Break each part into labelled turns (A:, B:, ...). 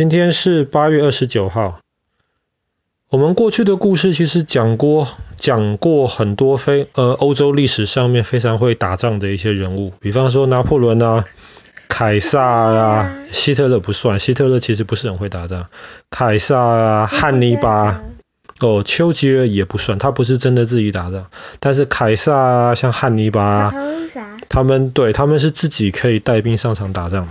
A: 今天是八月二十九号。我们过去的故事其实讲过，讲过很多非呃欧洲历史上面非常会打仗的一些人物，比方说拿破仑啊、凯撒啊、希特勒不算，希特勒其实不是很会打仗。凯撒啊、汉尼拔，哦，丘吉尔也不算，他不是真的自己打仗。但是凯撒啊，像汉尼拔，他们对他们是自己可以带兵上场打仗。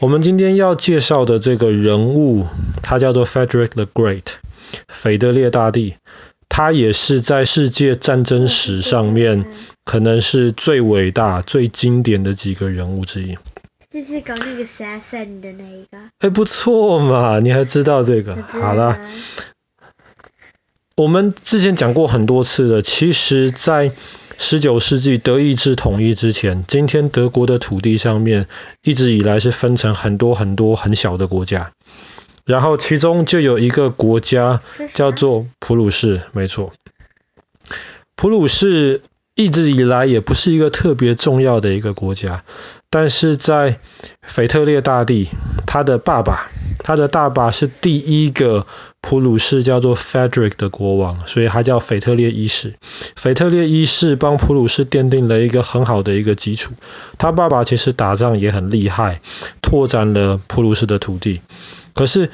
A: 我们今天要介绍的这个人物，他叫做 Frederick the Great。腓特烈大帝，他也是在世界战争史上面可能是最伟大、最经典的几个人物之一。
B: 就是搞那个杀神的那一个。
A: 哎，不错嘛，你还知道这个？好了，我们之前讲过很多次了。其实，在十九世纪德意志统一之前，今天德国的土地上面一直以来是分成很多很多很小的国家。然后其中就有一个国家叫做普鲁士，没错。普鲁士一直以来也不是一个特别重要的一个国家，但是在腓特烈大帝他的爸爸，他的大爸是第一个普鲁士叫做 Frederick 的国王，所以他叫腓特烈一世。腓特烈一世帮普鲁士奠定了一个很好的一个基础。他爸爸其实打仗也很厉害，拓展了普鲁士的土地。可是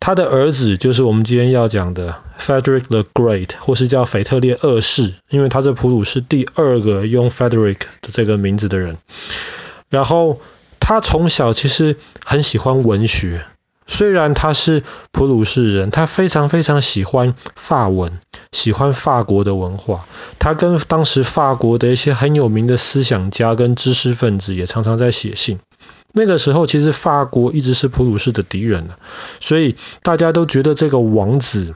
A: 他的儿子就是我们今天要讲的 Frederick the Great，或是叫腓特烈二世，因为他是普鲁士第二个用 Frederick 的这个名字的人。然后他从小其实很喜欢文学，虽然他是普鲁士人，他非常非常喜欢法文，喜欢法国的文化。他跟当时法国的一些很有名的思想家跟知识分子也常常在写信。那个时候，其实法国一直是普鲁士的敌人，所以大家都觉得这个王子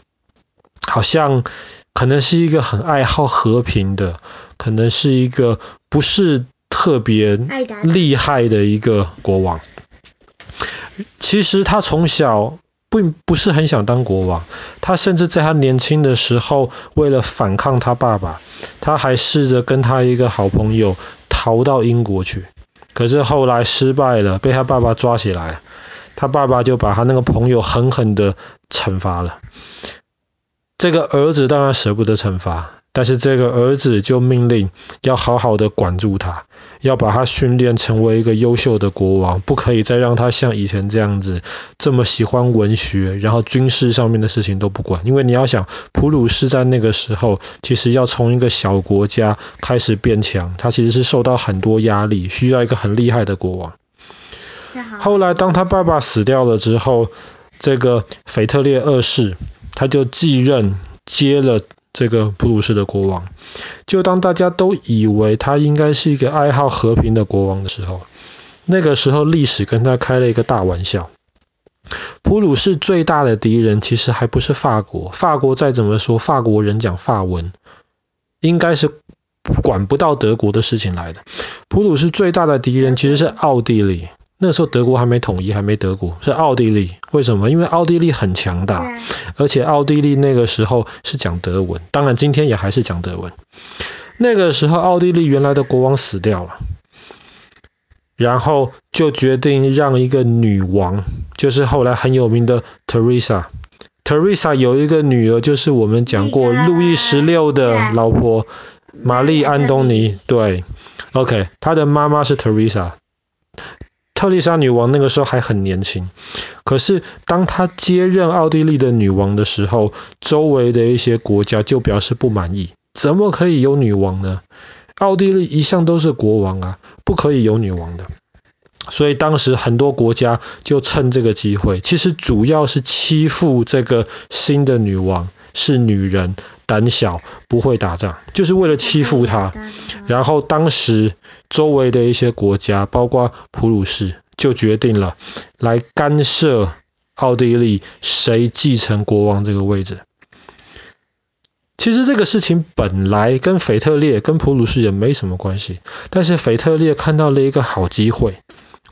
A: 好像可能是一个很爱好和平的，可能是一个不是特别厉害的一个国王。其实他从小并不是很想当国王，他甚至在他年轻的时候，为了反抗他爸爸，他还试着跟他一个好朋友逃到英国去。可是后来失败了，被他爸爸抓起来，他爸爸就把他那个朋友狠狠的惩罚了。这个儿子当然舍不得惩罚，但是这个儿子就命令要好好的管住他，要把他训练成为一个优秀的国王，不可以再让他像以前这样子这么喜欢文学，然后军事上面的事情都不管。因为你要想，普鲁士在那个时候其实要从一个小国家开始变强，他其实是受到很多压力，需要一个很厉害的国王。后来当他爸爸死掉了之后，这个腓特烈二世他就继任接了。这个普鲁士的国王，就当大家都以为他应该是一个爱好和平的国王的时候，那个时候历史跟他开了一个大玩笑。普鲁士最大的敌人其实还不是法国，法国再怎么说，法国人讲法文，应该是管不到德国的事情来的。普鲁士最大的敌人其实是奥地利。那时候德国还没统一，还没德国，是奥地利。为什么？因为奥地利很强大，而且奥地利那个时候是讲德文，当然今天也还是讲德文。那个时候奥地利原来的国王死掉了，然后就决定让一个女王，就是后来很有名的 Teresa。Teresa 有一个女儿，就是我们讲过路易十六的老婆玛丽安东尼。对，OK，她的妈妈是 Teresa。特丽莎女王那个时候还很年轻，可是当她接任奥地利的女王的时候，周围的一些国家就表示不满意，怎么可以有女王呢？奥地利一向都是国王啊，不可以有女王的。所以当时很多国家就趁这个机会，其实主要是欺负这个新的女王，是女人。胆小，不会打仗，就是为了欺负他。然后当时周围的一些国家，包括普鲁士，就决定了来干涉奥地利谁继承国王这个位置。其实这个事情本来跟腓特烈、跟普鲁士也没什么关系，但是腓特烈看到了一个好机会。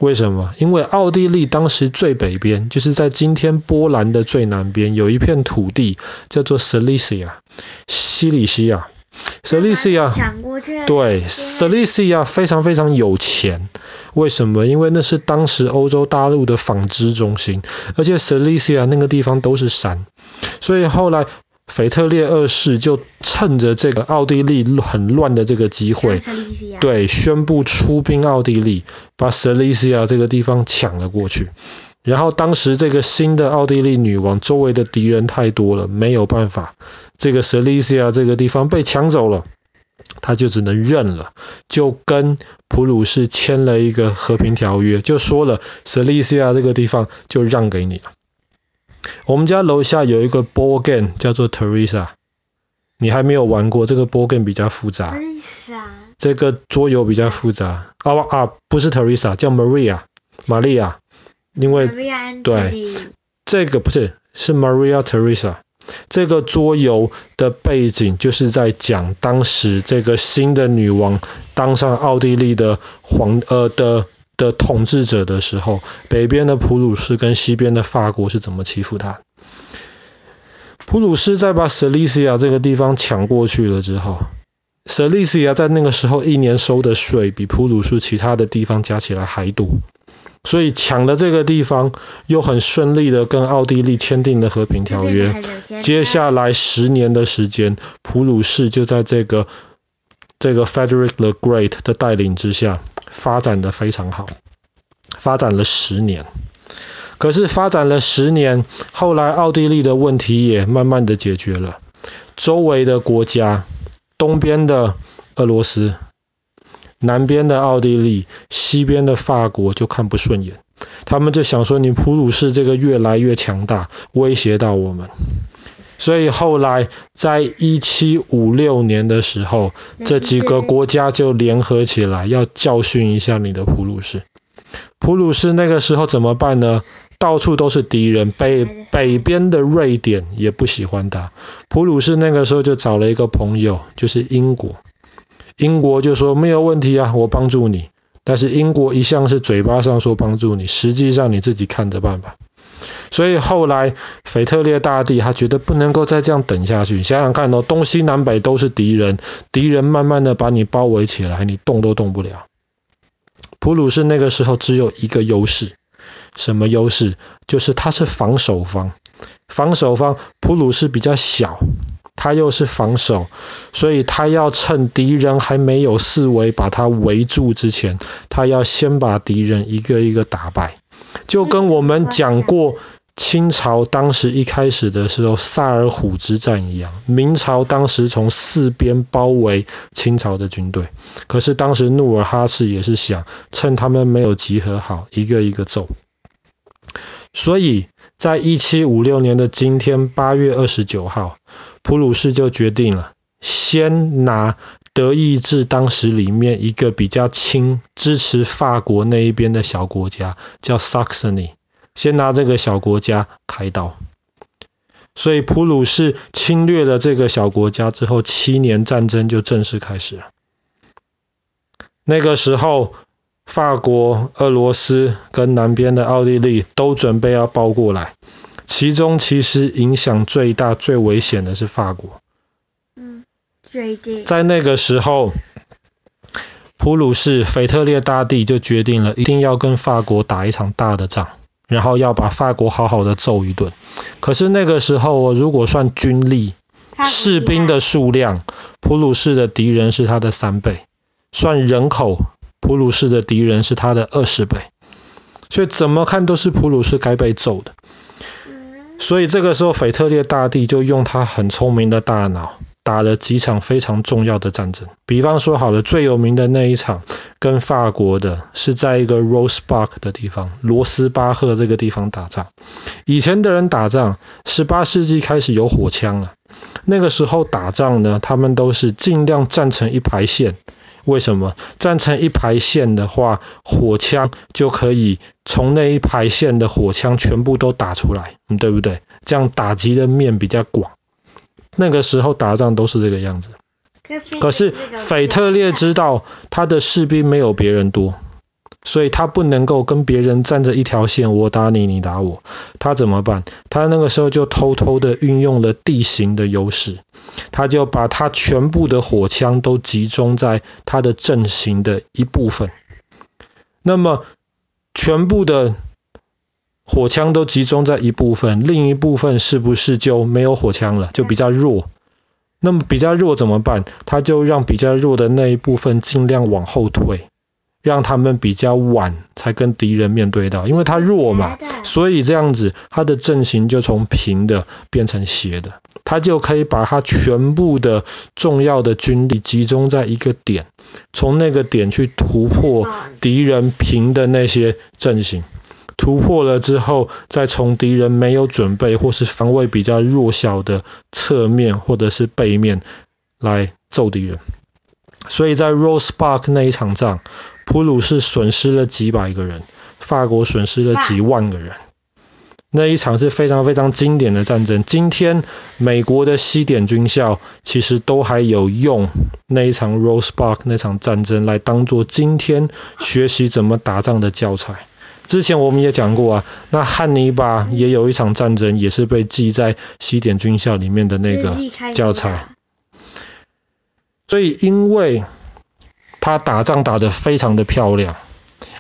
A: 为什么？因为奥地利当时最北边，就是在今天波兰的最南边，有一片土地叫做 Silesia，西里西亚。塞利西亚
B: 抢过去。
A: 对，Silesia 非常非常有钱。为什么？因为那是当时欧洲大陆的纺织中心，而且 Silesia 那个地方都是山，所以后来腓特烈二世就趁着这个奥地利很乱的这个机会，对，宣布出兵奥地利，把塞利西亚这个地方抢了过去。然后当时这个新的奥地利女王周围的敌人太多了，没有办法，这个塞利西亚这个地方被抢走了。他就只能认了，就跟普鲁士签了一个和平条约，就说了，塞利西亚这个地方就让给你了。我们家楼下有一个 board game 叫做 Teresa，你还没有玩过，这个 board game 比较复杂。Teresa。这个桌游比较复杂。啊啊，不是 Teresa，叫 Maria，玛利亚。因
B: 为
A: 对，这个不是，是 Maria Teresa。这个桌游的背景就是在讲当时这个新的女王当上奥地利的皇呃的的统治者的时候，北边的普鲁士跟西边的法国是怎么欺负他。普鲁士在把塞利西亚这个地方抢过去了之后，塞利西亚在那个时候一年收的税比普鲁士其他的地方加起来还多。所以抢了这个地方，又很顺利的跟奥地利签订了和平条约。接下来十年的时间，普鲁士就在这个这个 Frederick the Great 的带领之下，发展的非常好，发展了十年。可是发展了十年，后来奥地利的问题也慢慢的解决了，周围的国家，东边的俄罗斯。南边的奥地利，西边的法国就看不顺眼，他们就想说，你普鲁士这个越来越强大，威胁到我们。所以后来在一七五六年的时候，这几个国家就联合起来要教训一下你的普鲁士。普鲁士那个时候怎么办呢？到处都是敌人，北北边的瑞典也不喜欢他。普鲁士那个时候就找了一个朋友，就是英国。英国就说没有问题啊，我帮助你。但是英国一向是嘴巴上说帮助你，实际上你自己看着办吧。所以后来腓特烈大帝他觉得不能够再这样等下去。想想看哦，东西南北都是敌人，敌人慢慢的把你包围起来，你动都动不了。普鲁士那个时候只有一个优势，什么优势？就是他是防守方，防守方普鲁士比较小。他又是防守，所以他要趁敌人还没有四围把他围住之前，他要先把敌人一个一个打败。就跟我们讲过，清朝当时一开始的时候，萨尔浒之战一样，明朝当时从四边包围清朝的军队，可是当时努尔哈赤也是想趁他们没有集合好，一个一个揍。所以在一七五六年的今天，八月二十九号。普鲁士就决定了，先拿德意志当时里面一个比较亲支持法国那一边的小国家，叫 Saxony，先拿这个小国家开刀。所以普鲁士侵略了这个小国家之后，七年战争就正式开始了。那个时候，法国、俄罗斯跟南边的奥地利都准备要包过来。其中其实影响最大、最危险的是法
B: 国。
A: 在那个时候，普鲁士腓特烈大帝就决定了，一定要跟法国打一场大的仗，然后要把法国好好的揍一顿。可是那个时候，我如果算军力、士兵的数量，普鲁士的敌人是他的三倍；算人口，普鲁士的敌人是他的二十倍。所以怎么看都是普鲁士该被揍的。所以这个时候，腓特烈大帝就用他很聪明的大脑，打了几场非常重要的战争。比方说，好了，最有名的那一场跟法国的，是在一个 Rose b a r k 的地方，罗斯巴赫这个地方打仗。以前的人打仗，十八世纪开始有火枪了。那个时候打仗呢，他们都是尽量站成一排线。为什么站成一排线的话，火枪就可以从那一排线的火枪全部都打出来，嗯，对不对？这样打击的面比较广。那个时候打仗都是这个样子。可是腓特烈知道他的士兵没有别人多，所以他不能够跟别人站着一条线，我打你，你打我。他怎么办？他那个时候就偷偷的运用了地形的优势。他就把他全部的火枪都集中在他的阵型的一部分。那么，全部的火枪都集中在一部分，另一部分是不是就没有火枪了？就比较弱。那么比较弱怎么办？他就让比较弱的那一部分尽量往后退。让他们比较晚才跟敌人面对到，因为他弱嘛，所以这样子他的阵型就从平的变成斜的，他就可以把他全部的重要的军力集中在一个点，从那个点去突破敌人平的那些阵型，突破了之后，再从敌人没有准备或是防卫比较弱小的侧面或者是背面来揍敌人。所以在 Rose Park 那一场仗，普鲁士损失了几百个人，法国损失了几万个人。那一场是非常非常经典的战争。今天美国的西点军校其实都还有用那一场 Rose Park 那场战争来当做今天学习怎么打仗的教材。之前我们也讲过啊，那汉尼拔也有一场战争，也是被记在西点军校里面的那个教材。所以，因为他打仗打得非常的漂亮，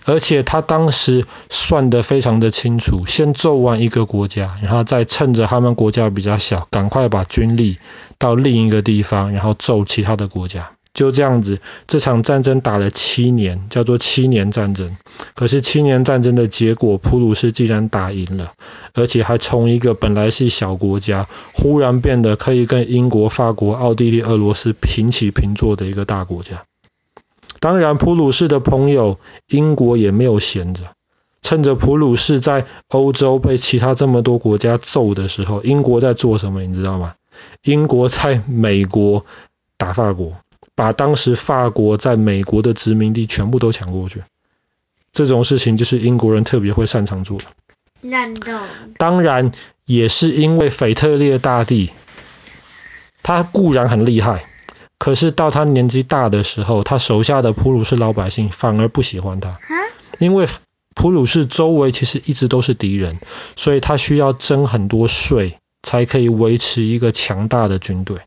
A: 而且他当时算得非常的清楚，先揍完一个国家，然后再趁着他们国家比较小，赶快把军力到另一个地方，然后揍其他的国家。就这样子，这场战争打了七年，叫做七年战争。可是七年战争的结果，普鲁士竟然打赢了，而且还从一个本来是小国家，忽然变得可以跟英国、法国、奥地利、俄罗斯平起平坐的一个大国家。当然，普鲁士的朋友英国也没有闲着，趁着普鲁士在欧洲被其他这么多国家揍的时候，英国在做什么？你知道吗？英国在美国打法国。把当时法国在美国的殖民地全部都抢过去，这种事情就是英国人特别会擅长做的。
B: 难道？
A: 当然也是因为腓特烈大帝，他固然很厉害，可是到他年纪大的时候，他手下的普鲁士老百姓反而不喜欢他。因为普鲁士周围其实一直都是敌人，所以他需要征很多税，才可以维持一个强大的军队。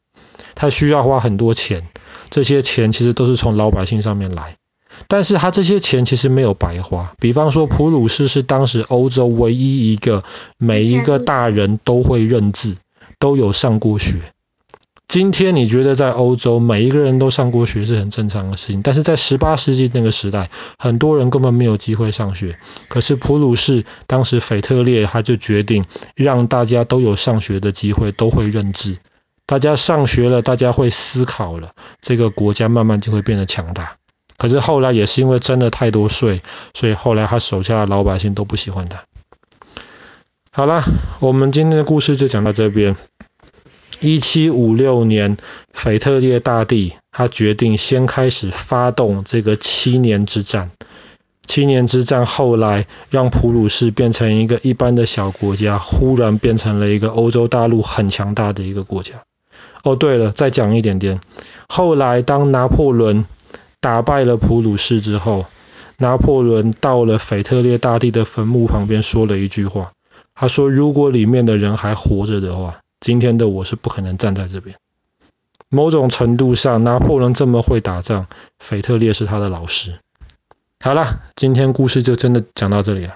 A: 他需要花很多钱。这些钱其实都是从老百姓上面来，但是他这些钱其实没有白花。比方说，普鲁士是当时欧洲唯一一个每一个大人都会认字、都有上过学。今天你觉得在欧洲每一个人都上过学是很正常的事情，但是在十八世纪那个时代，很多人根本没有机会上学。可是普鲁士当时腓特烈他就决定让大家都有上学的机会，都会认字。大家上学了，大家会思考了，这个国家慢慢就会变得强大。可是后来也是因为征了太多税，所以后来他手下的老百姓都不喜欢他。好了，我们今天的故事就讲到这边。一七五六年，腓特烈大帝他决定先开始发动这个七年之战。七年之战后来让普鲁士变成一个一般的小国家，忽然变成了一个欧洲大陆很强大的一个国家。哦，对了，再讲一点点。后来，当拿破仑打败了普鲁士之后，拿破仑到了腓特烈大帝的坟墓旁边，说了一句话。他说：“如果里面的人还活着的话，今天的我是不可能站在这边。”某种程度上，拿破仑这么会打仗，腓特烈是他的老师。好了，今天故事就真的讲到这里了。